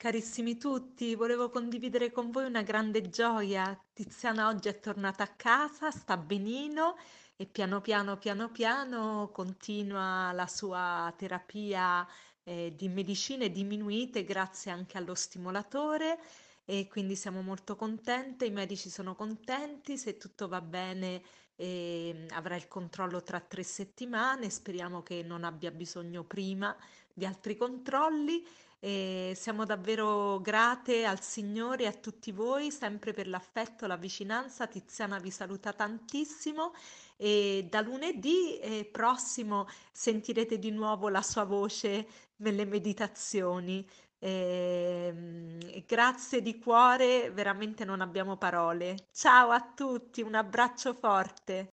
Carissimi tutti, volevo condividere con voi una grande gioia. Tiziana oggi è tornata a casa, sta benino e piano piano, piano piano continua la sua terapia eh, di medicine diminuite grazie anche allo stimolatore e quindi siamo molto contente, i medici sono contenti, se tutto va bene eh, avrà il controllo tra tre settimane, speriamo che non abbia bisogno prima di altri controlli e siamo davvero grate al Signore e a tutti voi sempre per l'affetto, la vicinanza. Tiziana vi saluta tantissimo e da lunedì eh, prossimo sentirete di nuovo la sua voce nelle meditazioni. Eh, grazie di cuore, veramente non abbiamo parole. Ciao a tutti, un abbraccio forte.